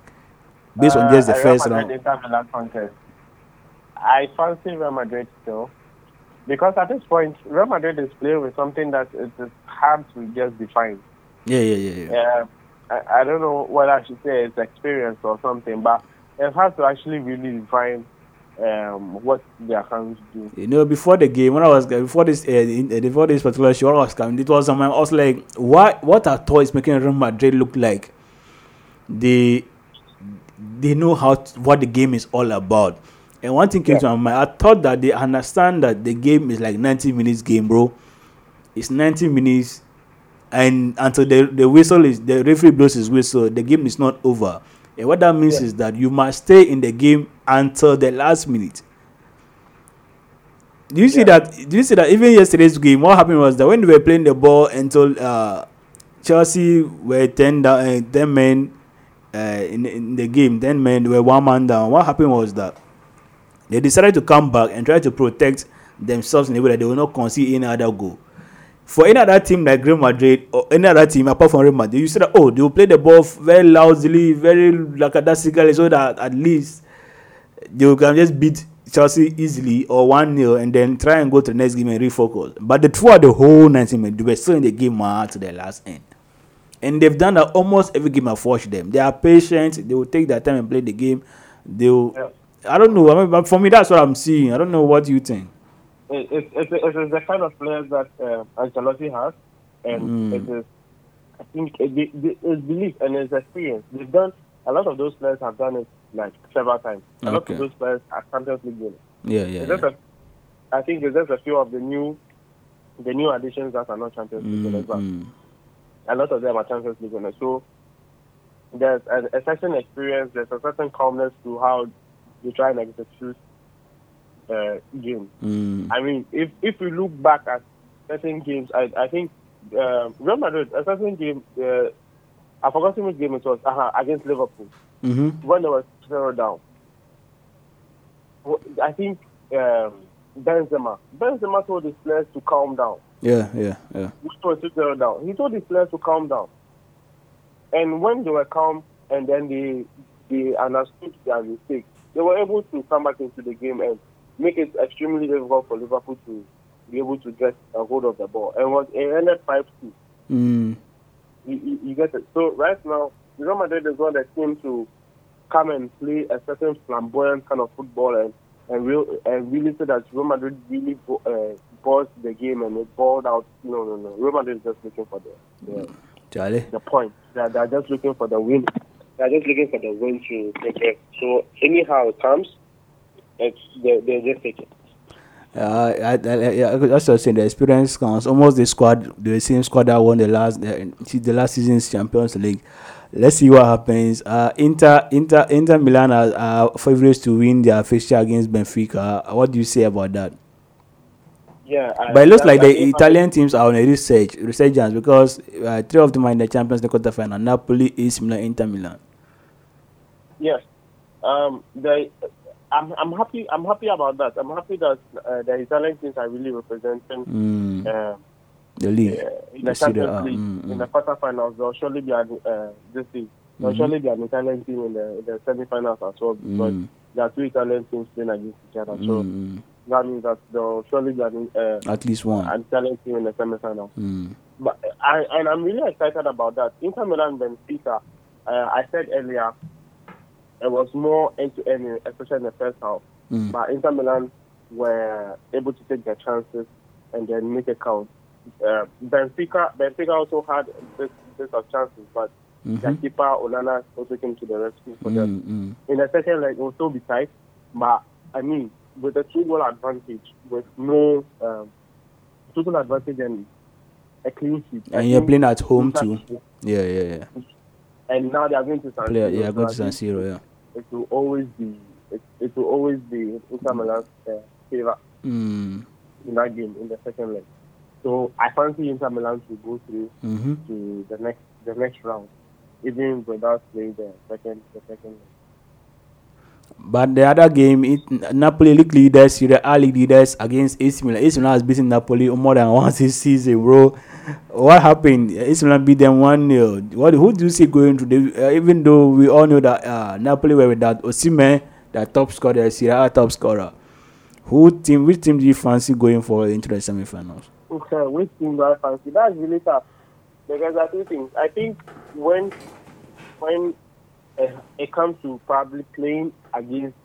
based on just the Uh, first Real round. Madrid Inter Milan contest. I fancy Real Madrid still. Because at this point, Real Madrid is playing with something that it is hard to just define. Yeah, yeah, yeah, yeah. Yeah, I, I don't know what I should say it's experience or something, but it's hard to actually really define um, what their hands do. You know, before the game, when I was before this, uh, in, uh, before this particular show, I was coming, it was someone. I was like, "What? What are toys making Real Madrid look like?" They, they know how what the game is all about. And one thing came to my mind. I thought that they understand that the game is like 90 minutes game, bro. It's 90 minutes, and until the the whistle is the referee blows his whistle, the game is not over. And what that means is that you must stay in the game until the last minute. Do you see that? Do you see that even yesterday's game? What happened was that when they were playing the ball until uh, Chelsea were ten down, uh, ten men uh, in, in the game, ten men were one man down. What happened was that they decided to come back and try to protect themselves in a way that they will not concede any other goal. For any other team like Real Madrid or any other team apart from Real Madrid, you see that oh they will play the ball very loudly, very lackadaisically, so that at least they can just beat Chelsea easily or 1 0 and then try and go to the next game and refocus. But the, throughout the whole 90 minutes, they were still in the game uh, to the last end. And they've done that almost every game I've watched them. They are patient, they will take their time and play the game. They will, I don't know. I mean, but for me, that's what I'm seeing. I don't know what you think. It, it, it, it is the kind of players that uh, Ancelotti has, and Mm. it is, I think, it, it, it, it's belief and it's experience. They've done a lot of those players have done it like several times. A lot of those players are Champions League winners. Yeah, yeah. It's just a, I think there's just a few of the new, the new additions that are not Champions League winners. But Mm, a lot of them are Champions League winners. So there's a, a certain experience, there's a certain calmness to how you try and execute uh, games. mm, I mean, if if we look back at certain games, I I think uh, Real Madrid, a certain game, uh, I forgot which game it was uh against Liverpool hmm when they were zero down. I think um, Benzema, Benzema told his players to calm down. Yeah, yeah, yeah. Which was two zero down. He told his players to calm down. And when they were calm, and then they they understood their mistake. They were able to come back into the game and make it extremely difficult for Liverpool to be able to get a hold of the ball. And was it ended five two. Mm. You, you, you get it. So right now, Real Madrid is one that seems to come and play a certain flamboyant kind of football and and real and really say that Real Madrid really uh, balls the game and it balled out. No, no, no. Real Madrid is just looking for the the, Charlie. the point. They're, they're just looking for the win. They're just looking for the win to progress. So anyhow it comes, it's they they just take it. Uh, I, I, I, I was just saying the experience counts. Almost the squad, the same squad that won the last the, the last season's Champions League. Let's see what happens. Uh, Inter, Inter, Inter Milan are, are favorites to win their fixture against Benfica. What do you say about that? Yeah, I- But it looks like the Italian teams are on a research resurgence because uh, three of them are in the Champions League quarterfinal: Napoli, AC Milan, Inter Milan. Yes. Um, the, I'm, I'm happy. I'm happy about that. I'm happy that uh, the Italian teams are really representing Mm. uh, The league, uh, in the Champions. League Mm, in the quarterfinals. There'll surely be an uh, this is there'll Mhm. surely be an Italian team in the, in the semi-finals as well because Mm. there are two Italian teams playing against each other. So Mm, that means that there'll surely be an, uh, At least one. an Italian team in the semi-final. Mm. But I, and I'm really excited about that. Inter Milan Benfica, uh, I said earlier, it was more end to end, especially in the first half. Mm. But Inter Milan were able to take their chances and then make it count. Uh, Benfica, Benfica also had this, this of chances, but their Mhm. keeper Onana also came to the rescue for them. Mm, mm. In the second leg, it will still be tight, but I mean, with a two goal advantage, with no um, two goal advantage and a clean sheet. I And you're playing at home too. Yeah, yeah, yeah. And now they are going to San Play, Siro, yeah, so go I to San Siro. Yeah. It will always be it, it will always be Inter Milan's uh, favor Mm. in that game in the second leg. So I fancy Inter Milan to go through Mhm. to the next the next round, even without playing the second the second leg. But the other game, it, Napoli league leaders, Serie A league leaders against AC Milan. AC Milan has beaten Napoli more than (laughs) once this season, bro. What happened? AC Milan beat them 1 0. What, who do you see going through? The, uh, even though we all know that uh, Napoli were with that Osimhen, the top scorer, Serie A top scorer. Who team? Which team do you fancy going for into the semi-finals? Okay, which team do I fancy? That's really tough because are two things. I think when when uh, it comes to probably playing against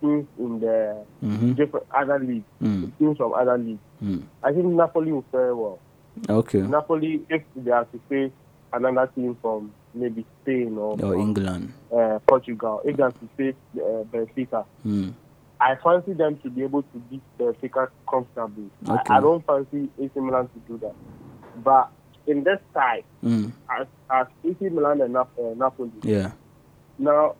teams in the Mhm. different other leagues, Mm. teams from other leagues, Mm. I think Napoli will fare well. Okay. Napoli, if they have to face another team from maybe Spain or, Or England. uh, Portugal, if they have to face uh, Benfica, Mm. I fancy them to be able to beat Benfica comfortably. Okay. I, I don't fancy AC Milan to do that. But in this side, Mm. as, as AC Milan and Nap- uh, Napoli, Yeah. now,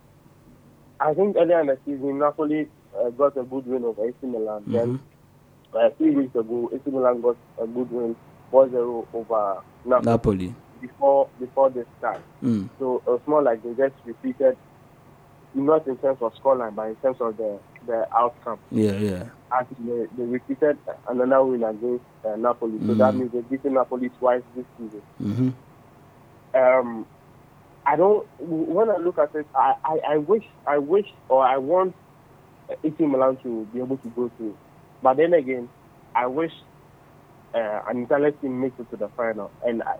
I think earlier in the season, Napoli uh, got a good win over AC Milan. Then, uh, three weeks ago, AC Milan got a good win 4-0 over Napoli, Napoli. before before this start. Mm. So it's more like they just repeated, not in terms of scoreline, but in terms of the, the outcome. Yeah, yeah. As they, they repeated another win against uh, Napoli. So that Mm. means they've beaten Napoli twice this season. Mm-hmm. um, I don't. When I look at it, I, I, I wish, I wish, or I want AC Milan to be able to go through. But then again, I wish uh, an Italian team makes it to the final. And I,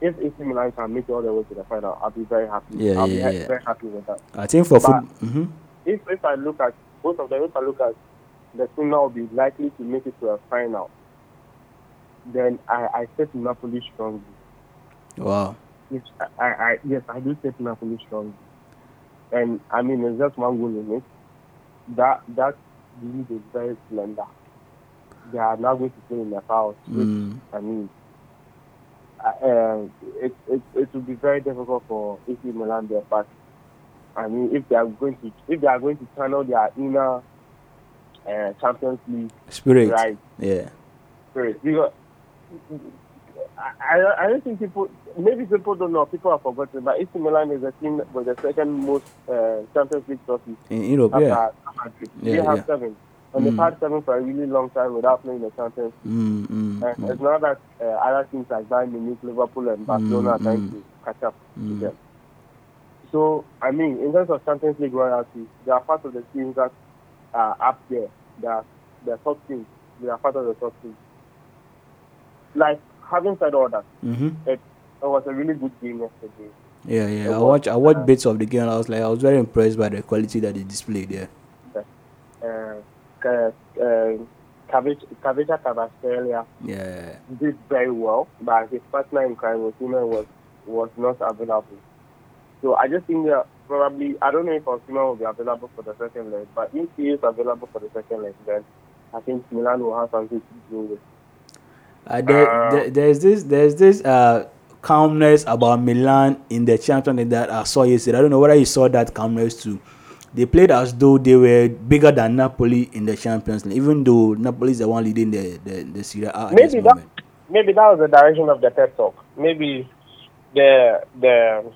if AC Milan can make it all the way to the final, I'll be very happy. Yeah, I'll yeah, be yeah. very happy with that. I think for But. Mm-hmm. if if I look at both of them, if I look at the team now will be likely to make it to a final, then I, I set Napoli strongly. Wow. Yes, I, I yes, I do take Napoli strongly. And I mean, there's just one goal in it. That that lead is very slender. They are not going to play in the house. which, Mm. I mean, uh, uh, it, it it will be very difficult for AC Milan there. But I mean, if they are going to if they are going to channel their inner uh, Champions League Spirit. right Yeah. spirit, because I, I I don't think people maybe people don't know people have forgotten, but AC Milan is a team with the second most uh, Champions League trophies. In Europe, after yeah. Yeah, they have yeah. seven, and Mm. they've had seven for a really long time without playing the Champions. League. Mm, mm, And mm. it's not that uh, other teams like Bayern Munich, Liverpool, and Barcelona are trying mm. to catch up to Mm. them. So I mean, in terms of Champions League royalty, they are part of the teams that are up there. They are the top teams. They are part of the top teams. Like having said all that, Mm-hmm. it, it was a really good game yesterday. Yeah, yeah. It I watched I watched uh, bits of the game. I was like, I was very impressed by the quality that they displayed there. Uh, uh, uh, Kvicha Yeah. did very well, but his partner in crime, Osimhen, was was not available. So I just think that probably I don't know if Osimhen will be available for the second leg, but if he is available for the second leg, then I think Milan will have something to do with. Uh, there, Uh, there, there's this there's this uh calmness about Milan in the Champions League that I saw yesterday. I don't know whether you saw that calmness too. They played as though they were bigger than Napoli in the Champions League, even though Napoli is the one leading the the, the Serie A at this Maybe that moment. maybe that was the direction of the pep talk. Maybe the the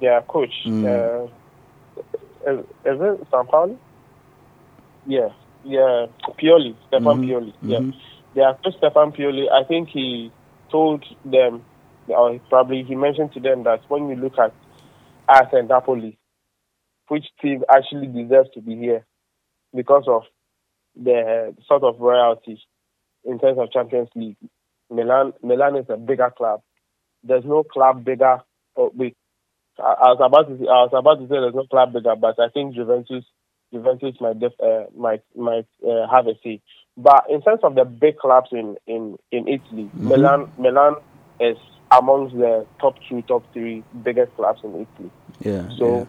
their coach Mm. uh, is, is it San Paulo? Yeah, yeah, Pioli, Stefan Mhm, Pioli. Yeah, mhm. Their coach Stefan Pioli. I think he told them, or probably he mentioned to them that when you look at us and Napoli, which team actually deserves to be here because of the sort of royalty in terms of Champions League. Milan, Milan is a bigger club. There's no club bigger. Oh, wait, I, I was about to, I was about to say there's no club bigger, but I think Juventus, Juventus might def, uh, might might uh, have a say. But in terms of the big clubs in in in Italy, Mhm. Milan Milan is amongst the top two, top three biggest clubs in Italy. Yeah. So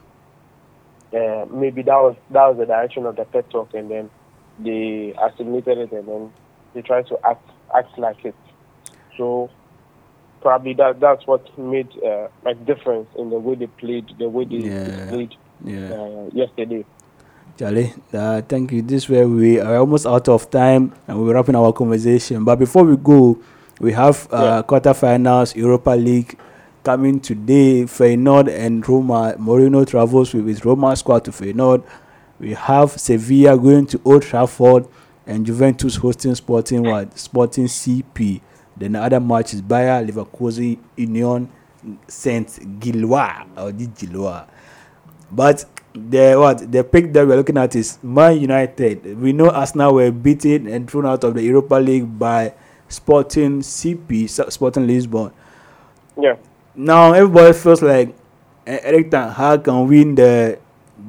uh, maybe that was that was the direction of the pep talk, and then they assimilated it, and then they tried to act act like it. So probably that that's what made uh, a difference in the way they played, the way they Yeah. played yeah. uh, yesterday. Charlie, uh, thank you. This way we are almost out of time and we're wrapping our conversation. But before we go, we have uh, quarterfinals Europa League coming today. Feyenoord and Roma. Mourinho travels with his Roma squad to Feyenoord. We have Sevilla going to Old Trafford and Juventus hosting Sporting what? Sporting CP. Then the other match is Bayer Leverkusen Union Saint Gilloise or the Gilloise. But the what the pick that we're looking at is Man United. We know Arsenal were beaten and thrown out of the Europa League by Sporting CP, Sporting Lisbon. Yeah. Now everybody feels like eh, Erik Ten Hag can win the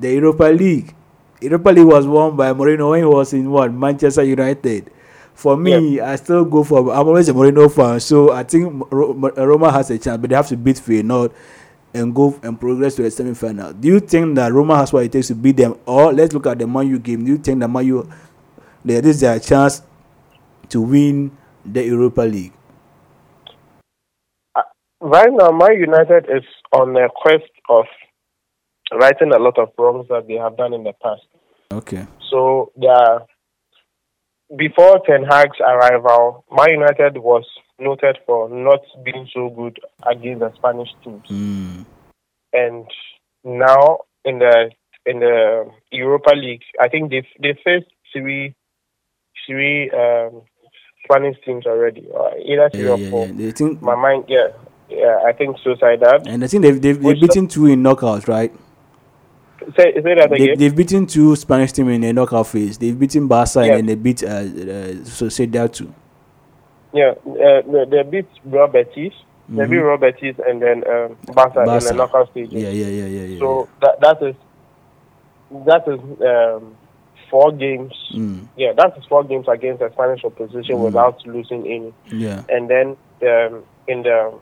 the Europa League. Europa League was won by Mourinho when he was in what Manchester United. For me, I still go for. I'm always a Mourinho fan, so I think Ro- Ro- Roma has a chance, but they have to beat Feyenoord and go and progress to the semi-final. Do you think that Roma has what it takes to beat them? Or let's look at the Man U game. Do you think that Man U, there is their chance to win the Europa League? Uh, right now, my United is on a quest of righting a lot of wrongs that they have done in the past. Okay. So are before Ten Hag's arrival, Man United was noted for not being so good against the Spanish teams, Mm. and now in the in the Europa League, I think they they faced three three um, Spanish teams already, or either three Yeah, or yeah, four. yeah. They think, My mind, yeah, yeah, I think Sociedad. and I think they've they've, they've beaten two in knockouts, right? Say, say that They, again. they've beaten two Spanish teams in the knockout phase. They've beaten Barca Yeah. and then they beat uh, uh, Sociedad too. Yeah, uh, they, they beat Real Betis. They beat Real Betis and then um, Barca, in Barca. the knockout stage. Yeah, yeah, yeah, yeah, yeah. So that that is that is um, four games. Mm. Yeah, that is four games against the Spanish opposition Mm. without losing any. yeah. And then um, in the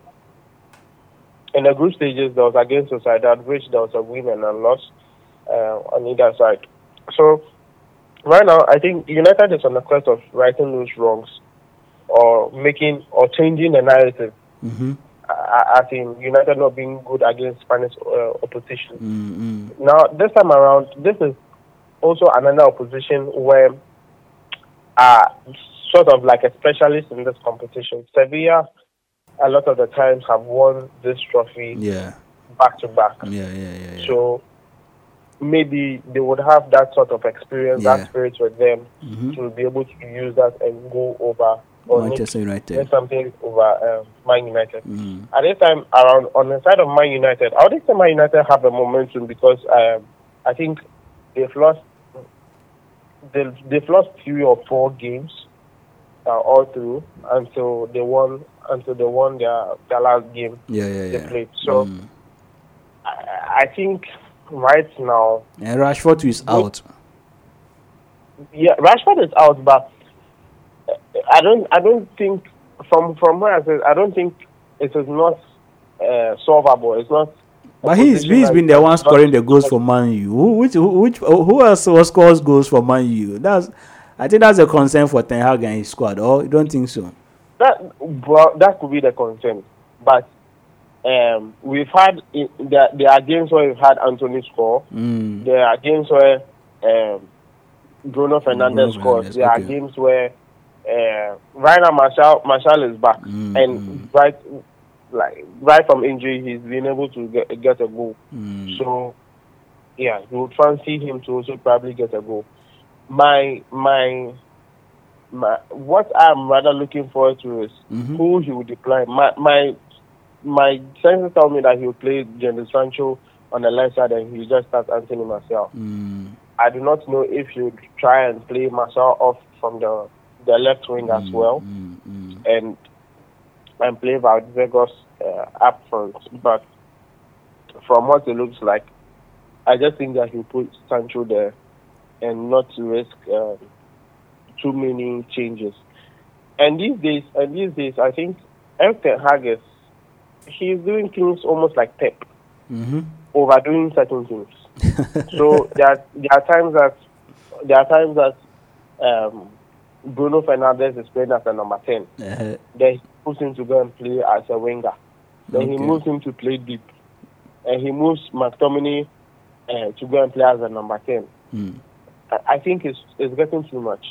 in the group stages, there was against Sociedad, which there was a win and a loss uh, on either side. So right now, I think United is on the quest of righting those wrongs or making or changing the narrative. Mm-hmm. Uh, as in United not being good against Spanish uh, opposition. Mm-hmm. Now, this time around, this is also another opposition where uh sort of like a specialist in this competition. Sevilla, a lot of the times, have won this trophy Yeah. back to back. Yeah, yeah, yeah, yeah. So maybe they would have that sort of experience, Yeah. that spirit with them Mhm. to be able to use that and go over or Manchester Nick United. something over um, Man United. Mm. At this time, around on the side of Man United, I would say Man United have a momentum because um, I think they've lost they've, they've lost three or four games uh, all through until they won until they won their their last game Yeah, yeah, yeah. they played. So Mm. I, I think right now, And Rashford is out. yeah, Rashford is out, but I don't I don't think from from where I said I don't think it is not uh, solvable. It's not. But he's he's been the one scoring the goals for Man U. Who which who, which who else was scores goals for Man U? That's I think that's a concern for Ten Hag and his squad. Or you don't think so? That well, that could be the concern, but um, we've had there, there are games where we've had Antony score. Mm. There are games where um, Bruno Fernandes Bruno scores. Fernandes, There are games where uh, right now Martial Martial is back, Mm, and right like right from injury he's been able to get, get a goal. Mm. So yeah, you would fancy him to also probably get a goal. My my my what I'm rather looking forward to is Mhm. who he would deploy. My my my senses tell me that he will play Jadon Sancho on the left side and he will just start Anthony Martial. Mm. I do not know if he would try and play Martial off from the the left wing as well Mm. and and play Valdez uh, up front. But from what it looks like, I just think that he'll put Sancho there and not to risk um, too many changes. And these days, and these days, I think Erik Ten Hag is he's doing things almost like Pep, Mm-hmm. overdoing certain things. (laughs) so there are, there are times that there are times that um, Bruno Fernandes is playing as a number ten. Uh, Then he moves him to go and play as a winger. Then he moves him to play deep. And he moves McTominay uh, to go and play as a number 10. mm. I, I think it's, it's getting too much.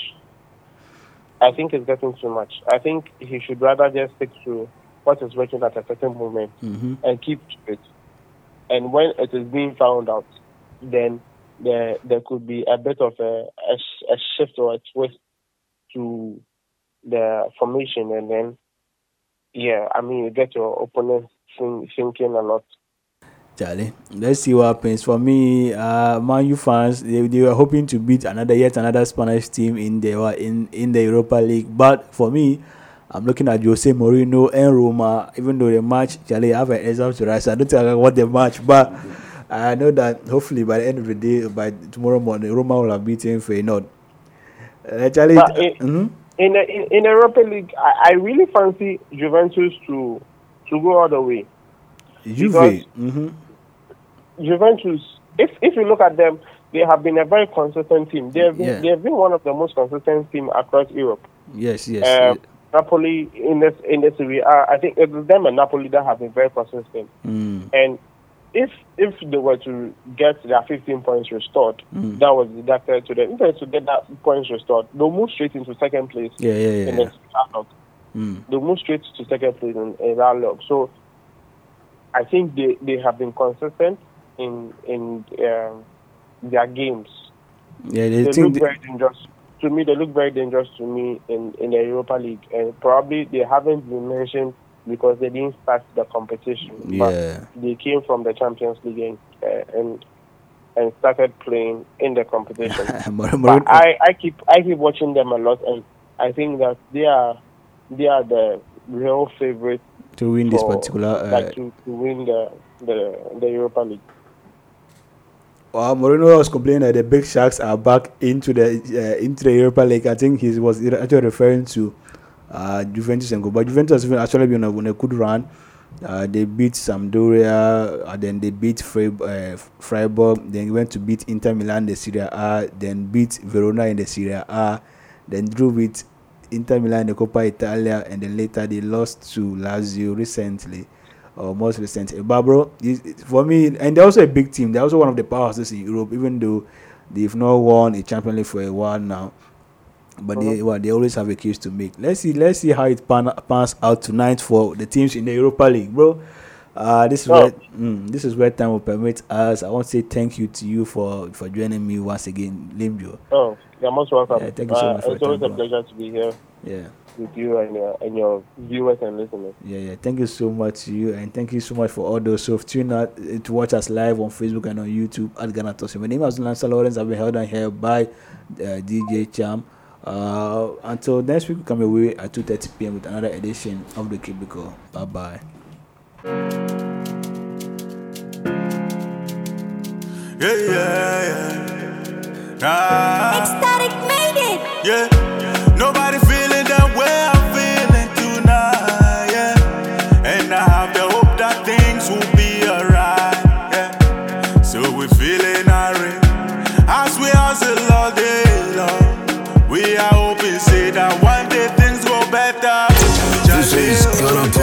I think it's getting too much. I think he should rather just stick to what is working at a certain moment Mhm. and keep to it. And when it is being found out, then there there could be a bit of a, a, a shift or a twist to the formation, and then yeah, I mean you get your opponent think, thinking a lot. Charlie, let's see what happens. For me, uh, Man U fans, they, they were hoping to beat another yet another Spanish team in the in in the Europa League. But for me, I'm looking at Jose Mourinho and Roma. Even though the match, Charlie, I have an exam to so I don't think I watch the match. But I know that hopefully by the end of the day, by tomorrow morning, Roma will have beaten Feyenoord. Uh, Charlie, But it- mhm. In the in, in Europa League, I, I really fancy Juventus to to go all the way. Juve. hmm Juventus, if if you look at them, they have been a very consistent team. They have been, Yeah. they have been one of the most consistent team across Europe. Yes, yes. Uh, Napoli in this in the Serie I think it is them and Napoli that have been very consistent. Mm. And if if they were to get their 15 points restored, Mm. that was deducted to them. If they were to get that points restored, they'll move straight into second place Yeah, yeah, yeah. in the log. Mm. They'll move straight to second place in, in that log. So I think they, they have been consistent in in um, their games. Yeah, they They think look they- very dangerous. To me, they look very dangerous to me in, in the Europa League, and probably they haven't been mentioned because they didn't start the competition. Yeah. But they came from the Champions League and uh, and, and started playing in the competition. (laughs) But I, I keep I keep watching them a lot, and I think that they are they are the real favorite to win this particular. Uh, like to, to win the, the the Europa League. Well, Mourinho was complaining that the big sharks are back into the uh, into the Europa League. I think he was actually referring to uh, Juventus and go, but Juventus actually been on a good run. Uh, they beat Sampdoria, uh, then they beat Freib- uh, Freiburg, then went to beat Inter Milan in the Serie A, then beat Verona in the Serie A, then drew with Inter Milan in the Coppa Italia, and then later they lost to Lazio recently or most recently. But bro, for me, and they're also a big team. They're also one of the powerhouses in Europe, even though they've not won a Champions League for a while now. But uh-huh. they well, they always have a case to make. Let's see let's see how it pan, pans out tonight for the teams in the Europa League, bro. Uh, this is oh. where mm, this is where time will permit us. I want to say thank you to you for for joining me once again, Limbio. Oh, you're most welcome. Yeah, thank you so uh, it's always time, a pleasure bro. to be here. Yeah with you and your, and your viewers and listeners. Yeah, yeah. Thank you so much to you, and thank you so much for all those who have tuned out eh, to watch us live on Facebook and on YouTube at Ghana Tossing. My name is Lancer Lawrence. I've been held on here by uh, DJ Cham. Uh, until next week, we come away at at 2:30 p.m. with another edition of the Cubicle. Bye bye. Yeah, yeah, yeah. Ecstatic made it. Yeah. Nobody.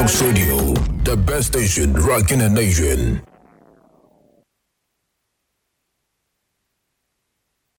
House Radio, the best station rocking the nation.